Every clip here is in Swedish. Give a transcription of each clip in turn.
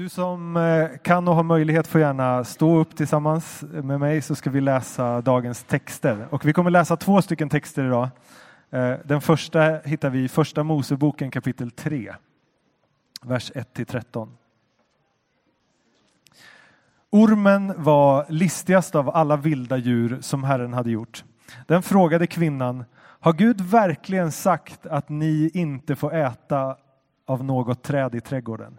Du som eh, kan och har möjlighet får gärna stå upp tillsammans med mig så ska vi läsa dagens texter. Och vi kommer läsa två stycken texter idag. Eh, den första hittar vi i Första Moseboken kapitel 3, vers 1 13. Ormen var listigast av alla vilda djur som Herren hade gjort. Den frågade kvinnan, har Gud verkligen sagt att ni inte får äta av något träd i trädgården?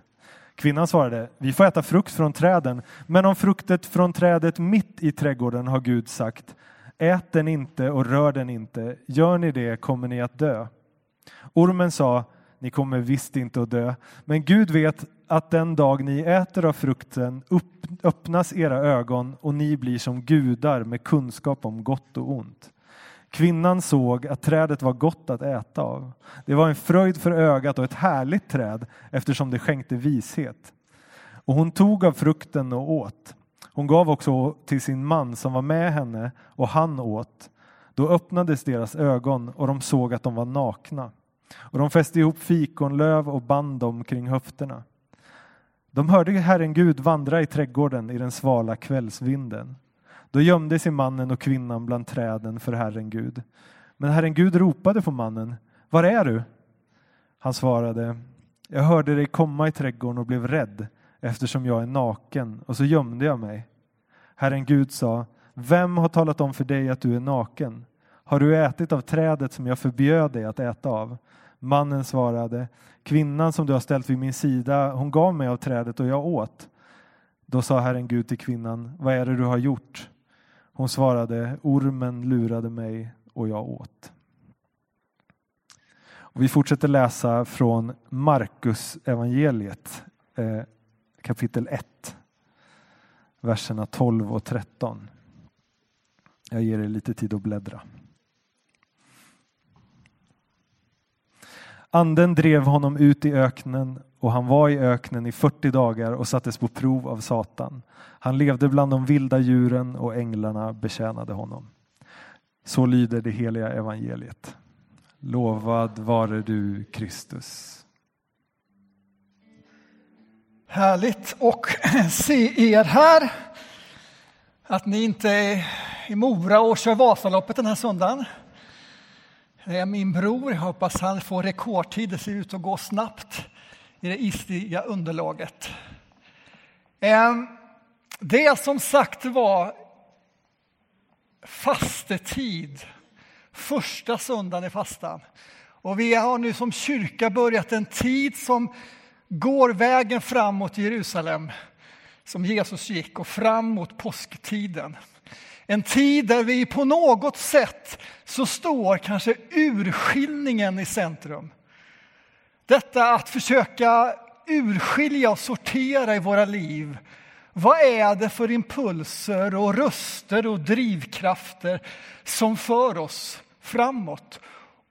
Kvinnan svarade, vi får äta frukt från träden, men om fruktet från trädet mitt i trädgården har Gud sagt, ät den inte och rör den inte, gör ni det kommer ni att dö. Ormen sa, ni kommer visst inte att dö, men Gud vet att den dag ni äter av frukten öppnas era ögon och ni blir som gudar med kunskap om gott och ont. Kvinnan såg att trädet var gott att äta av. Det var en fröjd för ögat och ett härligt träd eftersom det skänkte vishet. Och hon tog av frukten och åt. Hon gav också till sin man som var med henne och han åt. Då öppnades deras ögon och de såg att de var nakna. Och de fäste ihop fikonlöv och band dem kring höfterna. De hörde Herren Gud vandra i trädgården i den svala kvällsvinden. Då gömde sig mannen och kvinnan bland träden för Herren Gud. Men Herren Gud ropade på mannen. Var är du? Han svarade. Jag hörde dig komma i trädgården och blev rädd eftersom jag är naken och så gömde jag mig. Herren Gud sa. Vem har talat om för dig att du är naken? Har du ätit av trädet som jag förbjöd dig att äta av? Mannen svarade. Kvinnan som du har ställt vid min sida, hon gav mig av trädet och jag åt. Då sa Herren Gud till kvinnan, vad är det du har gjort? Hon svarade, ormen lurade mig och jag åt. Och vi fortsätter läsa från Markus evangeliet eh, kapitel 1, verserna 12 och 13. Jag ger er lite tid att bläddra. Anden drev honom ut i öknen och han var i öknen i 40 dagar och sattes på prov av Satan. Han levde bland de vilda djuren och änglarna betjänade honom. Så lyder det heliga evangeliet. Lovad vare du Kristus. Härligt och se er här. Att ni inte är i Mora och kör Vasaloppet den här söndagen. Det är min bror, jag hoppas han får rekordtid. Det ser ut att gå snabbt i det isiga underlaget. Ehm, det som sagt var fastetid, första söndagen i fastan. Och vi har nu som kyrka börjat en tid som går vägen framåt i Jerusalem, som Jesus gick, och fram mot påsktiden. En tid där vi på något sätt så står kanske urskiljningen i centrum. Detta att försöka urskilja och sortera i våra liv. Vad är det för impulser och röster och drivkrafter som för oss framåt?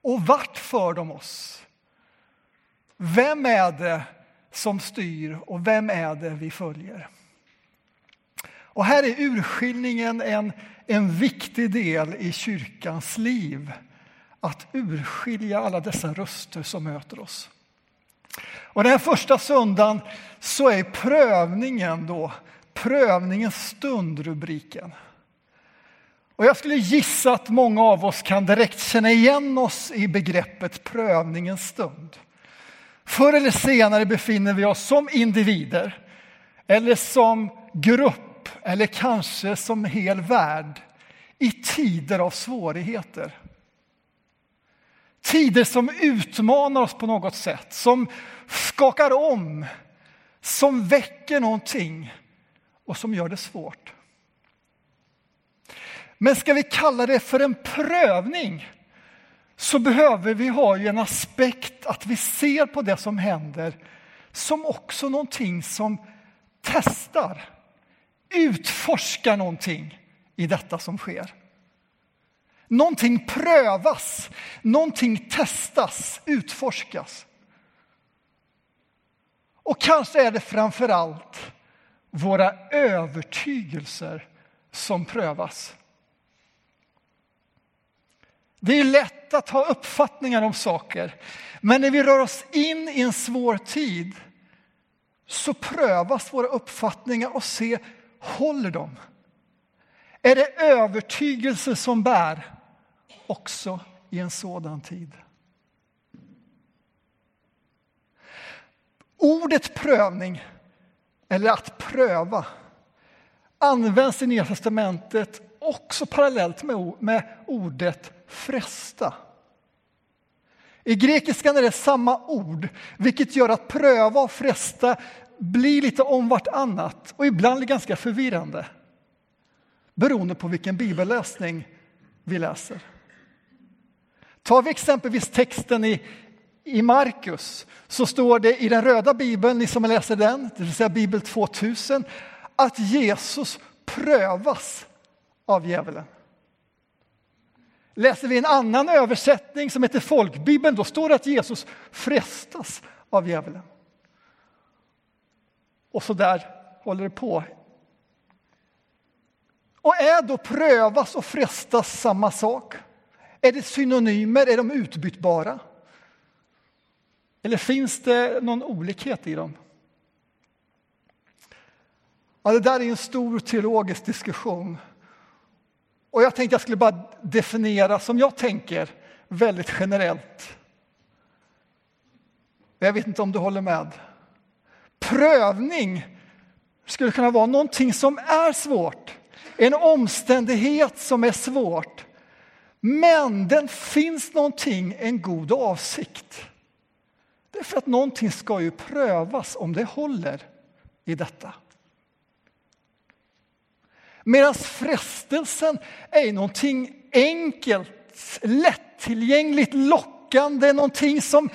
Och vart för de oss? Vem är det som styr och vem är det vi följer? Och här är urskiljningen en, en viktig del i kyrkans liv. Att urskilja alla dessa röster som möter oss. Och den här första söndagen så är prövningen då, prövningens stund rubriken. Och jag skulle gissa att många av oss kan direkt känna igen oss i begreppet prövningens stund. Förr eller senare befinner vi oss som individer eller som grupp eller kanske som hel värld i tider av svårigheter. Tider som utmanar oss på något sätt, som skakar om, som väcker någonting och som gör det svårt. Men ska vi kalla det för en prövning så behöver vi ha en aspekt att vi ser på det som händer som också någonting som testar, utforskar någonting i detta som sker. Någonting prövas, någonting testas, utforskas. Och kanske är det framför allt våra övertygelser som prövas. Det är lätt att ha uppfattningar om saker, men när vi rör oss in i en svår tid så prövas våra uppfattningar och se, håller de? Är det övertygelse som bär också i en sådan tid? Ordet prövning, eller att pröva, används i Nya testamentet också parallellt med ordet fresta. I grekiskan är det samma ord, vilket gör att pröva och fresta blir lite om vartannat och ibland ganska förvirrande beroende på vilken bibelläsning vi läser. Tar vi exempelvis texten i, i Markus så står det i den röda bibeln, ni som läser den, det vill säga bibel 2000, att Jesus prövas av djävulen. Läser vi en annan översättning som heter folkbibeln, då står det att Jesus frestas av djävulen. Och så där håller det på. Och är då prövas och frestas samma sak? Är det synonymer? Är de utbytbara? Eller finns det någon olikhet i dem? Ja, det där är en stor teologisk diskussion. Och jag tänkte jag skulle bara definiera som jag tänker väldigt generellt. Jag vet inte om du håller med. Prövning skulle kunna vara någonting som är svårt, en omständighet som är svårt. Men den finns någonting, en god avsikt. Därför att någonting ska ju prövas om det håller i detta. Medan frestelsen är någonting enkelt, lättillgängligt, lockande, någonting som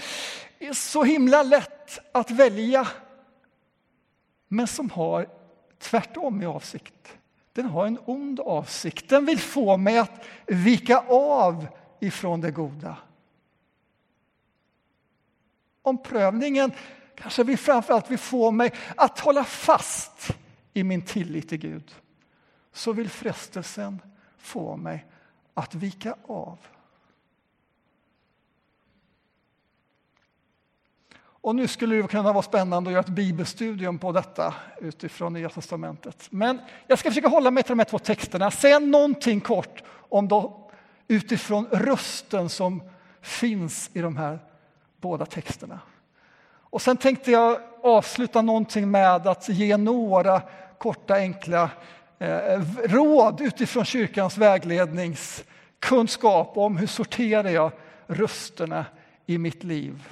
är så himla lätt att välja. Men som har tvärtom i avsikt. Den har en ond avsikt. Den vill få mig att vika av ifrån det goda. Om prövningen kanske vi framförallt vill få mig att hålla fast i min tillit till Gud så vill frestelsen få mig att vika av. Och nu skulle det kunna vara spännande att göra ett bibelstudium på detta utifrån Nya testamentet. Men jag ska försöka hålla mig till de här två texterna, säga någonting kort om då, utifrån rösten som finns i de här båda texterna. Och sen tänkte jag avsluta någonting med att ge några korta enkla Eh, råd utifrån kyrkans vägledningskunskap om hur sorterar jag rösterna i mitt liv.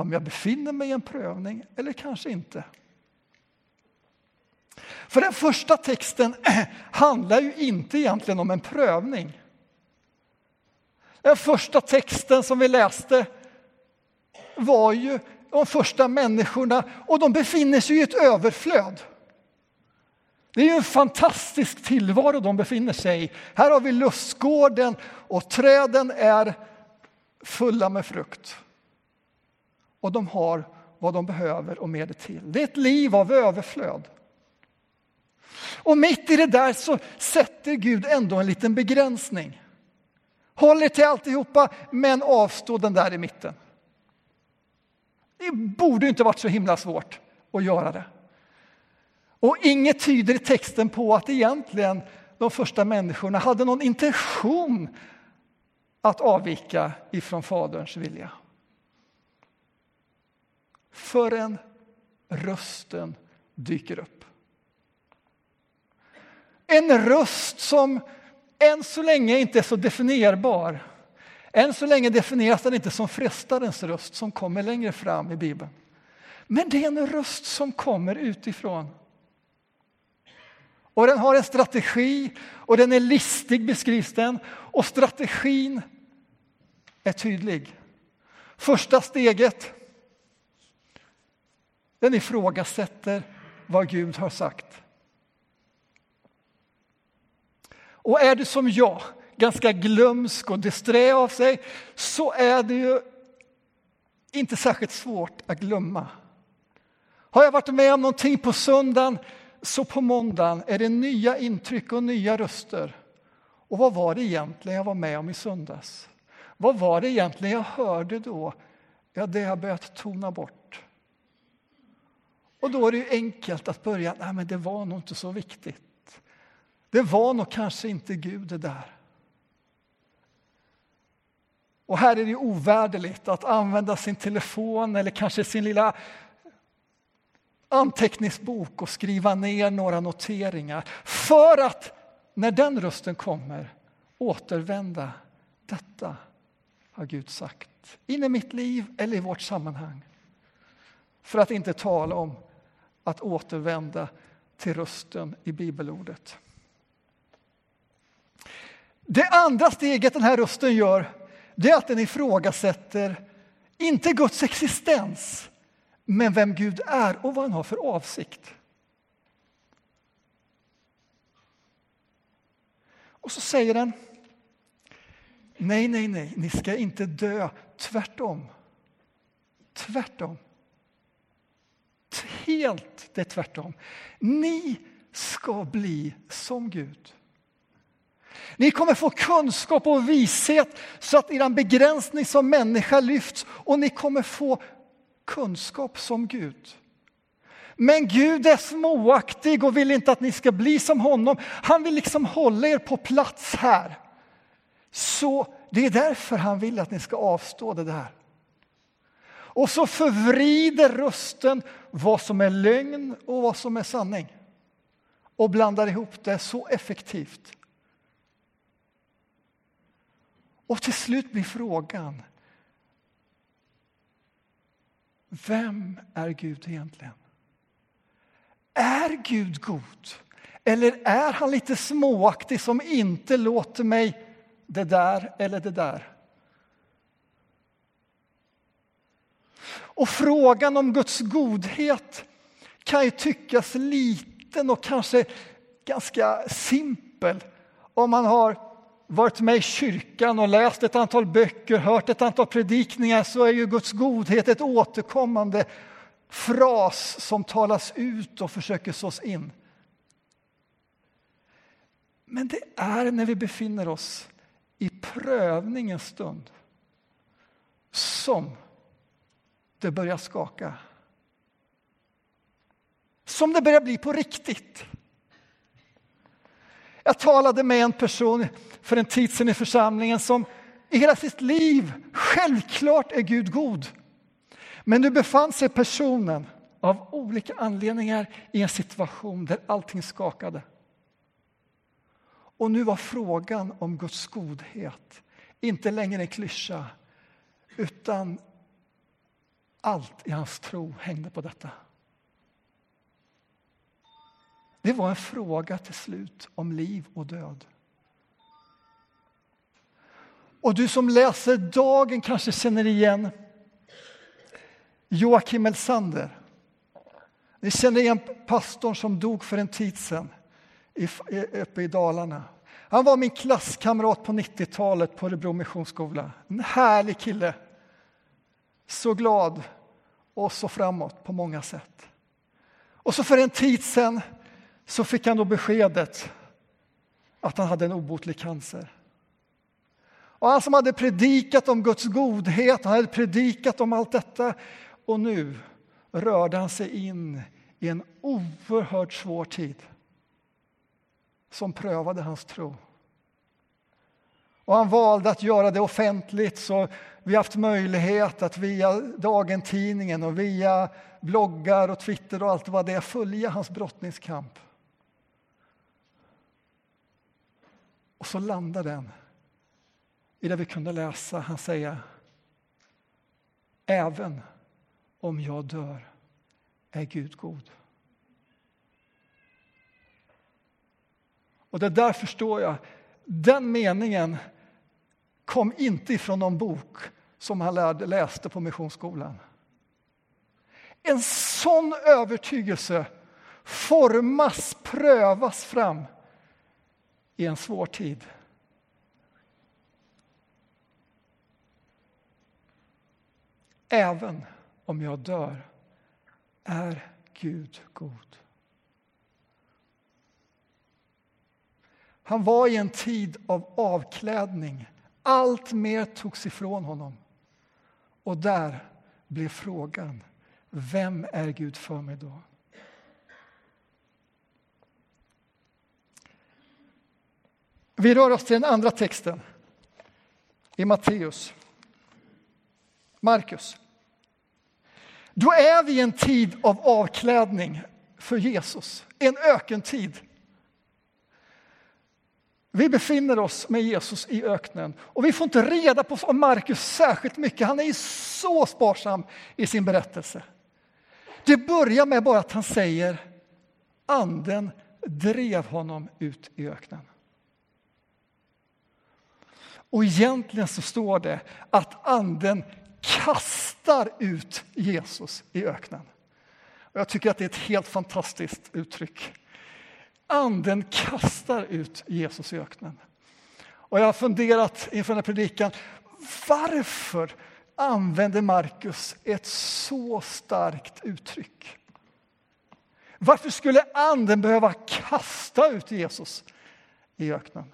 Om jag befinner mig i en prövning eller kanske inte. För den första texten handlar ju inte egentligen om en prövning. Den första texten som vi läste var ju de första människorna och de befinner sig i ett överflöd. Det är ju en fantastisk tillvaro de befinner sig i. Här har vi lustgården och träden är fulla med frukt. Och de har vad de behöver och mer till. Det är ett liv av överflöd. Och mitt i det där så sätter Gud ändå en liten begränsning. Håll er till alltihopa, men avstå den där i mitten. Det borde inte varit så himla svårt att göra det. Och inget tyder i texten på att egentligen de första människorna hade någon intention att avvika ifrån Faderns vilja. Förrän rösten dyker upp. En röst som än så länge inte är så definierbar. Än så länge definieras den inte som frestarens röst som kommer längre fram i Bibeln. Men det är en röst som kommer utifrån. Och den har en strategi och den är listig beskrivs den. Och strategin är tydlig. Första steget, den ifrågasätter vad Gud har sagt. Och är du som jag, ganska glömsk och disträ av sig, så är det ju inte särskilt svårt att glömma. Har jag varit med om någonting på söndagen så på måndagen är det nya intryck och nya röster. Och vad var det egentligen jag var med om i söndags? Vad var det egentligen jag hörde då? Ja, det har börjat tona bort. Och då är det ju enkelt att börja, nej men det var nog inte så viktigt. Det var nog kanske inte Gud det där. Och här är det ju ovärderligt att använda sin telefon eller kanske sin lilla anteckningsbok och skriva ner några noteringar för att när den rösten kommer återvända. Detta har Gud sagt in i mitt liv eller i vårt sammanhang. För att inte tala om att återvända till rösten i bibelordet. Det andra steget den här rösten gör det är att den ifrågasätter inte Guds existens men vem Gud är och vad han har för avsikt. Och så säger den Nej, nej, nej, ni ska inte dö. Tvärtom. Tvärtom. Helt det är tvärtom. Ni ska bli som Gud. Ni kommer få kunskap och vishet så att er begränsning som människa lyfts och ni kommer få kunskap som Gud. Men Gud är småaktig och vill inte att ni ska bli som honom. Han vill liksom hålla er på plats här. Så det är därför han vill att ni ska avstå det där. Och så förvrider rösten vad som är lögn och vad som är sanning och blandar ihop det så effektivt. Och till slut blir frågan Vem är Gud egentligen? Är Gud god? Eller är han lite småaktig som inte låter mig det där eller det där? Och frågan om Guds godhet kan ju tyckas liten och kanske ganska simpel om man har varit med i kyrkan och läst ett antal böcker, hört ett antal predikningar så är ju Guds godhet ett återkommande fras som talas ut och försöker sås in. Men det är när vi befinner oss i prövningens stund som det börjar skaka. Som det börjar bli på riktigt. Jag talade med en person för en tid sedan i församlingen som i hela sitt liv, självklart är Gud god. Men nu befann sig personen av olika anledningar i en situation där allting skakade. Och nu var frågan om Guds godhet inte längre en klyscha utan allt i hans tro hängde på detta. Det var en fråga till slut om liv och död. Och du som läser Dagen kanske känner igen Joakim Elsander. Ni känner igen pastorn som dog för en tid sedan uppe i Dalarna. Han var min klasskamrat på 90-talet på Örebro Missionsskola. En härlig kille. Så glad och så framåt på många sätt. Och så för en tid sen så fick han då beskedet att han hade en obotlig cancer. Och han som hade predikat om Guds godhet, han hade predikat om allt detta och nu rörde han sig in i en oerhört svår tid som prövade hans tro. Och han valde att göra det offentligt så vi har haft möjlighet att via Dagen Tidningen och via bloggar och Twitter och allt vad det är följa hans brottningskamp. Och så landar den i det vi kunde läsa, han säger Även om jag dör är Gud god. Och det där förstår jag, den meningen kom inte ifrån någon bok som han lärde, läste på Missionsskolan. En sån övertygelse formas, prövas fram i en svår tid. Även om jag dör är Gud god. Han var i en tid av avklädning. Allt mer togs ifrån honom. Och där blev frågan, vem är Gud för mig då? Vi rör oss till den andra texten, i Matteus. Markus. Då är vi i en tid av avklädning för Jesus, en ökentid. Vi befinner oss med Jesus i öknen och vi får inte reda på om Markus särskilt mycket. Han är så sparsam i sin berättelse. Det börjar med bara att han säger anden drev honom ut i öknen. Och egentligen så står det att anden kastar ut Jesus i öknen. Jag tycker att det är ett helt fantastiskt uttryck. Anden kastar ut Jesus i öknen. Och jag har funderat inför den här predikan, varför använder Markus ett så starkt uttryck? Varför skulle anden behöva kasta ut Jesus i öknen?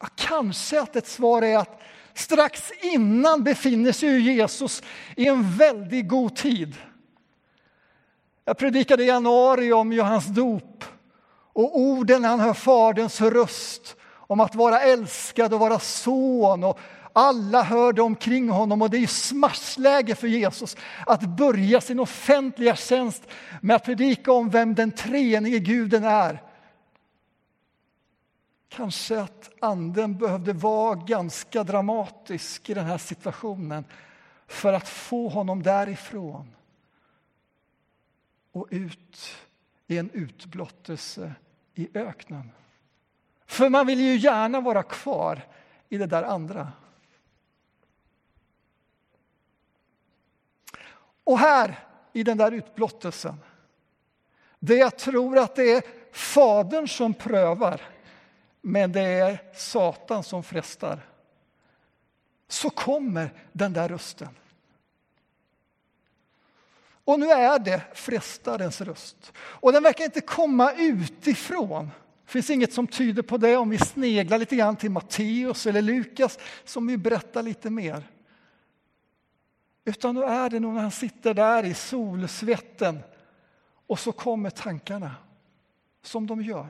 Ja, kanske att ett svar är att strax innan befinner sig Jesus i en väldigt god tid. Jag predikade i januari om Johans dop och orden han hör Faderns röst om att vara älskad och vara son och alla hörde omkring honom och det är smashläge för Jesus att börja sin offentliga tjänst med att predika om vem den treenige guden är. Kanske att anden behövde vara ganska dramatisk i den här situationen för att få honom därifrån och ut i en utblottelse i öknen. För man vill ju gärna vara kvar i det där andra. Och här, i den där utblottelsen, det jag tror att det är Fadern som prövar, men det är Satan som frestar, så kommer den där rösten. Och nu är det frestarens röst. Och den verkar inte komma utifrån. Det finns inget som tyder på det om vi sneglar lite grann till Matteus eller Lukas som ju berättar lite mer. Utan nu är det nog när han sitter där i solsvetten och så kommer tankarna som de gör.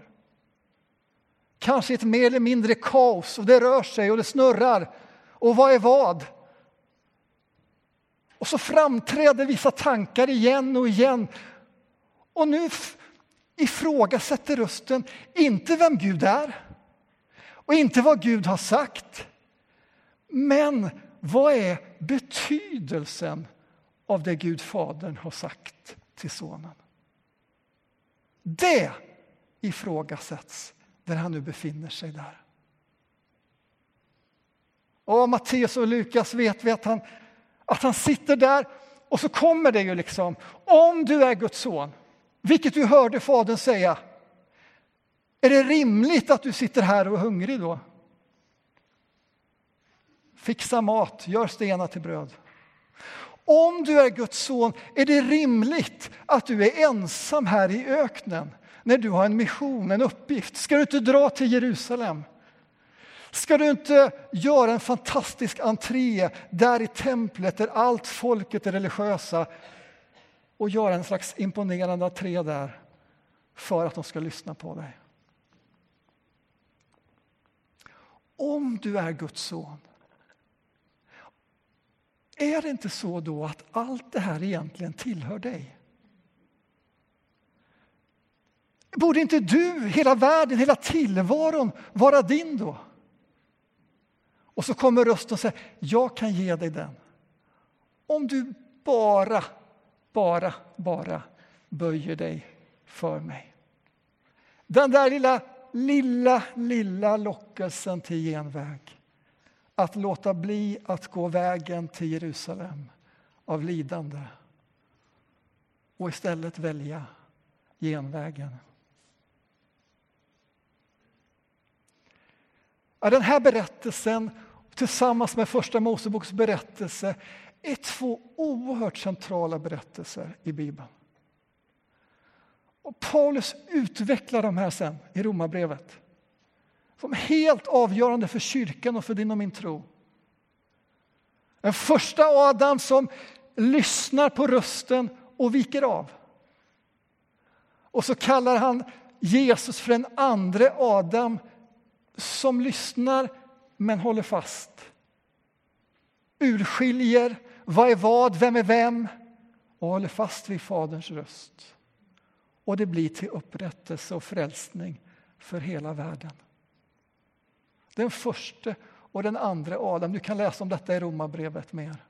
Kanske ett mer eller mindre kaos och det rör sig och det snurrar. Och vad är vad? Och så framträder vissa tankar igen och igen. Och nu ifrågasätter rösten inte vem Gud är och inte vad Gud har sagt. Men vad är betydelsen av det Gud Fadern har sagt till Sonen? Det ifrågasätts där han nu befinner sig där. Och Matteus och Lukas vet vi att han, att han sitter där och så kommer det ju liksom, om du är Guds son, vilket du hörde Fadern säga, är det rimligt att du sitter här och är hungrig då? Fixa mat, gör stenar till bröd. Om du är Guds son, är det rimligt att du är ensam här i öknen när du har en mission, en uppgift? Ska du inte dra till Jerusalem? Ska du inte göra en fantastisk entré där i templet där allt folket är religiösa och göra en slags imponerande entré där för att de ska lyssna på dig? Om du är Guds son är det inte så då att allt det här egentligen tillhör dig? Borde inte du, hela världen, hela tillvaron vara din då? Och så kommer rösten och säger, jag kan ge dig den. Om du bara, bara, bara böjer dig för mig. Den där lilla, lilla, lilla lockelsen till genväg att låta bli att gå vägen till Jerusalem av lidande och istället välja genvägen. Ja, den här berättelsen tillsammans med Första Moseboks berättelse är två oerhört centrala berättelser i Bibeln. Och Paulus utvecklar de här sen i Romarbrevet som helt avgörande för kyrkan och för din och min tro. Den första Adam som lyssnar på rösten och viker av. Och så kallar han Jesus för en andre Adam som lyssnar men håller fast. Urskiljer vad är vad, vem är vem och håller fast vid Faderns röst. Och det blir till upprättelse och frälsning för hela världen. Den första och den andra Adam. Du kan läsa om detta i Romarbrevet mer.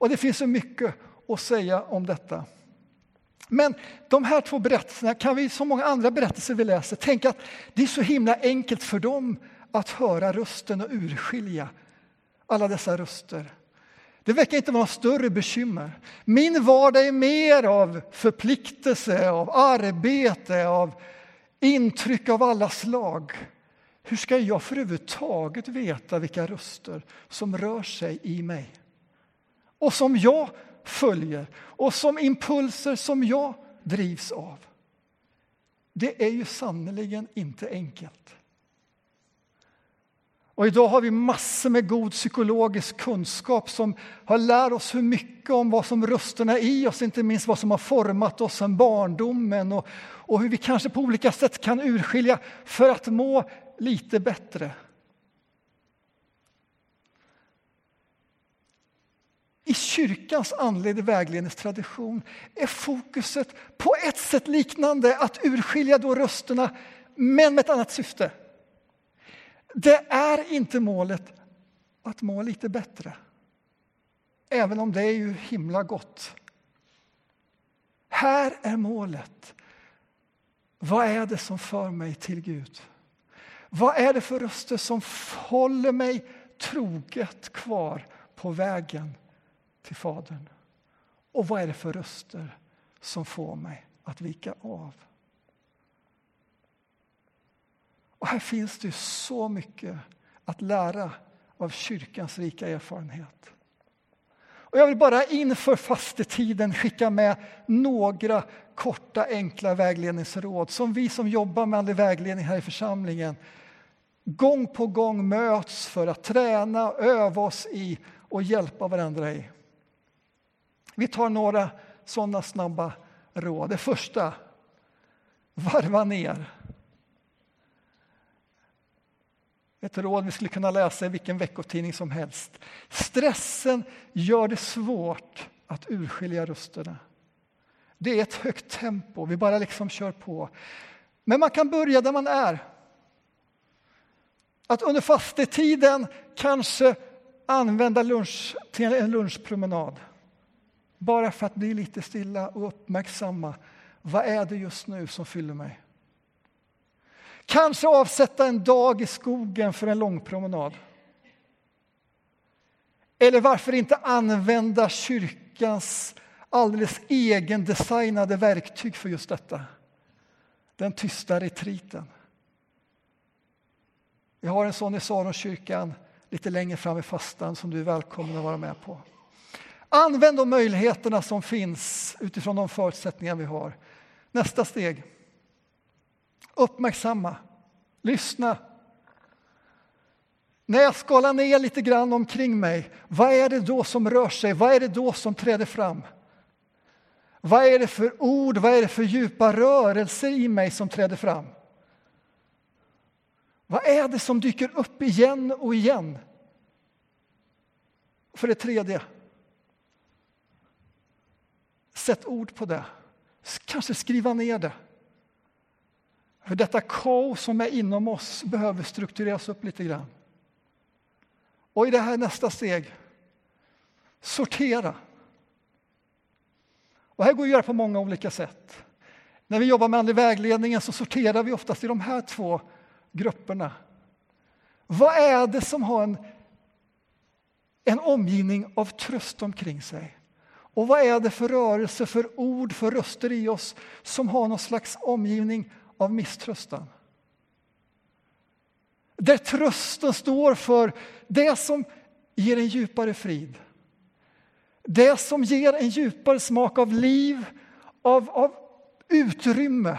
Och det finns så mycket att säga om detta. Men de här två berättelserna kan vi, som många andra berättelser vi läser, tänka att det är så himla enkelt för dem att höra rösten och urskilja alla dessa röster. Det verkar inte vara något större bekymmer. Min vardag är mer av förpliktelse, av arbete, av intryck av alla slag. Hur ska jag för överhuvudtaget veta vilka röster som rör sig i mig? Och som jag följer och som impulser som jag drivs av. Det är ju sannerligen inte enkelt. Och idag har vi massor med god psykologisk kunskap som har lärt oss hur mycket om vad som rösterna i oss, inte minst vad som har format oss sedan barndomen och, och hur vi kanske på olika sätt kan urskilja för att må lite bättre. I kyrkans andliga vägledningstradition är fokuset på ett sätt liknande, att urskilja då rösterna, men med ett annat syfte. Det är inte målet att må lite bättre, även om det är ju himla gott. Här är målet. Vad är det som för mig till Gud? Vad är det för röster som håller mig troget kvar på vägen till Fadern? Och vad är det för röster som får mig att vika av? Och här finns det så mycket att lära av kyrkans rika erfarenhet. Och jag vill bara inför fastetiden skicka med några korta, enkla vägledningsråd som vi som jobbar med andlig vägledning här i församlingen gång på gång möts för att träna, öva oss i och hjälpa varandra i. Vi tar några sådana snabba råd. Det första, varva ner. Ett råd vi skulle kunna läsa i vilken veckotidning som helst. Stressen gör det svårt att urskilja rösterna. Det är ett högt tempo, vi bara liksom kör på. Men man kan börja där man är. Att under fastetiden kanske använda lunch till en lunchpromenad. Bara för att bli lite stilla och uppmärksamma. Vad är det just nu som fyller mig? Kanske avsätta en dag i skogen för en lång promenad. Eller varför inte använda kyrkans alldeles egendesignade verktyg för just detta? Den tysta retriten. Vi har en sån i Saronkyrkan lite längre fram i fastan som du är välkommen att vara med på. Använd de möjligheterna som finns utifrån de förutsättningar vi har. Nästa steg. Uppmärksamma, lyssna. När jag skalar ner lite grann omkring mig, vad är det då som rör sig? Vad är det då som träder fram? Vad är det för ord, vad är det för djupa rörelser i mig som träder fram? Vad är det som dyker upp igen och igen? För det tredje, sätt ord på det. Kanske skriva ner det. För detta kaos som är inom oss behöver struktureras upp lite grann. Och i det här nästa steg, sortera. Och här går att göra på många olika sätt. När vi jobbar med andlig vägledningen så sorterar vi oftast i de här två grupperna. Vad är det som har en, en omgivning av tröst omkring sig? Och vad är det för rörelse, för ord, för röster i oss som har någon slags omgivning av misströstan? Där trösten står för det som ger en djupare frid. Det som ger en djupare smak av liv, av, av utrymme,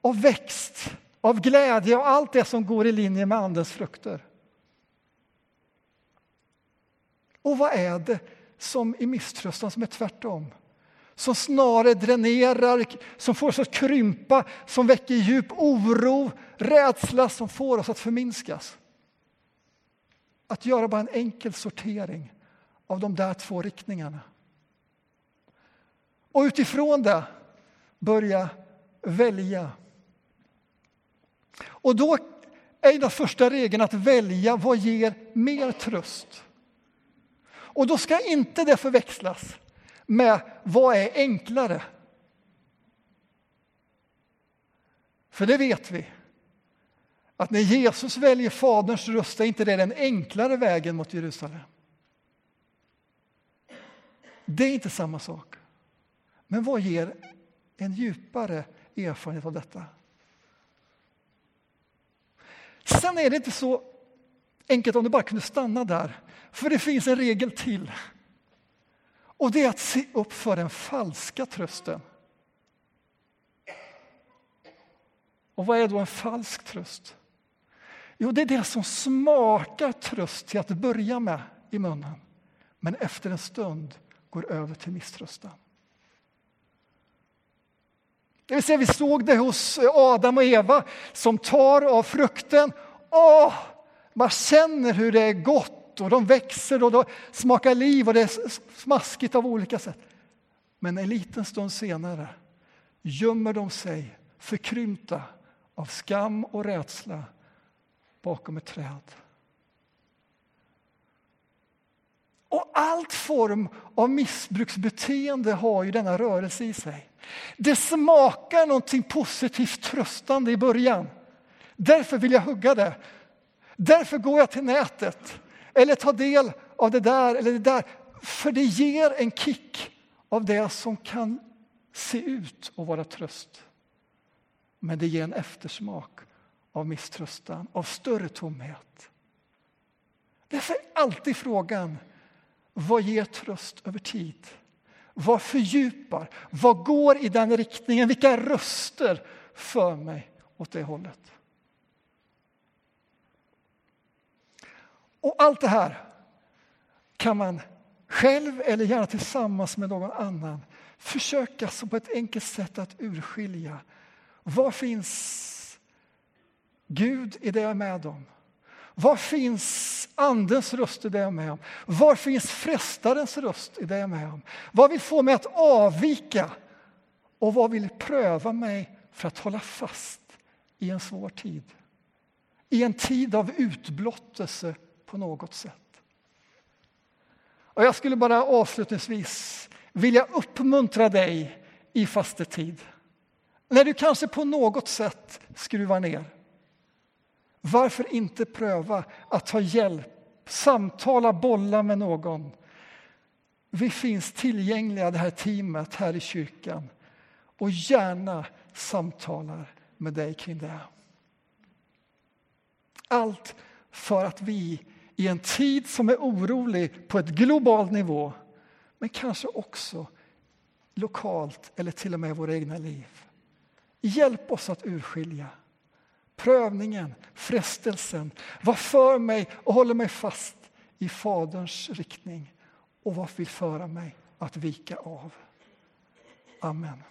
av växt, av glädje och allt det som går i linje med Andens frukter. Och vad är det som i misströstan som är tvärtom? som snarare dränerar, som får oss att krympa, som väcker djup oro, rädsla som får oss att förminskas. Att göra bara en enkel sortering av de där två riktningarna. Och utifrån det börja välja. Och då är den första regeln att välja vad ger mer tröst. Och då ska inte det förväxlas med vad är enklare. För det vet vi, att när Jesus väljer Faderns röst är inte det den enklare vägen mot Jerusalem. Det är inte samma sak. Men vad ger en djupare erfarenhet av detta? Sen är det inte så enkelt om det bara kunde stanna där, för det finns en regel till. Och det är att se upp för den falska trösten. Och vad är då en falsk tröst? Jo, det är det som smakar tröst till att börja med i munnen, men efter en stund går över till misströstan. Det vill säga, vi såg det hos eh, Adam och Eva som tar av frukten. Åh, man känner hur det är gott och de växer och de smakar liv och det är smaskigt av olika sätt. Men en liten stund senare gömmer de sig förkrympta av skam och rädsla bakom ett träd. Och allt form av missbruksbeteende har ju denna rörelse i sig. Det smakar någonting positivt tröstande i början. Därför vill jag hugga det. Därför går jag till nätet eller ta del av det där eller det där. För det ger en kick av det som kan se ut att vara tröst. Men det ger en eftersmak av misströstan, av större tomhet. Därför är alltid frågan, vad ger tröst över tid? Vad fördjupar? Vad går i den riktningen? Vilka röster för mig åt det hållet? Och allt det här kan man själv eller gärna tillsammans med någon annan försöka som på ett enkelt sätt att urskilja. Var finns Gud i det jag är med om? Var finns Andens röst i det jag är med om? Var finns frestarens röst i det jag är med om? Vad vill få mig att avvika? Och vad vill pröva mig för att hålla fast i en svår tid? I en tid av utblottelse på något sätt. Och jag skulle bara avslutningsvis vilja uppmuntra dig i fastetid. När du kanske på något sätt skruvar ner varför inte pröva att ta hjälp, samtala, bolla med någon? Vi finns tillgängliga, det här teamet här i kyrkan och gärna samtalar med dig kring det. Allt för att vi i en tid som är orolig på ett global nivå men kanske också lokalt eller till och med i våra egna liv. Hjälp oss att urskilja prövningen, frestelsen. Vad för mig och håller mig fast i Faderns riktning och vad vill föra mig att vika av? Amen.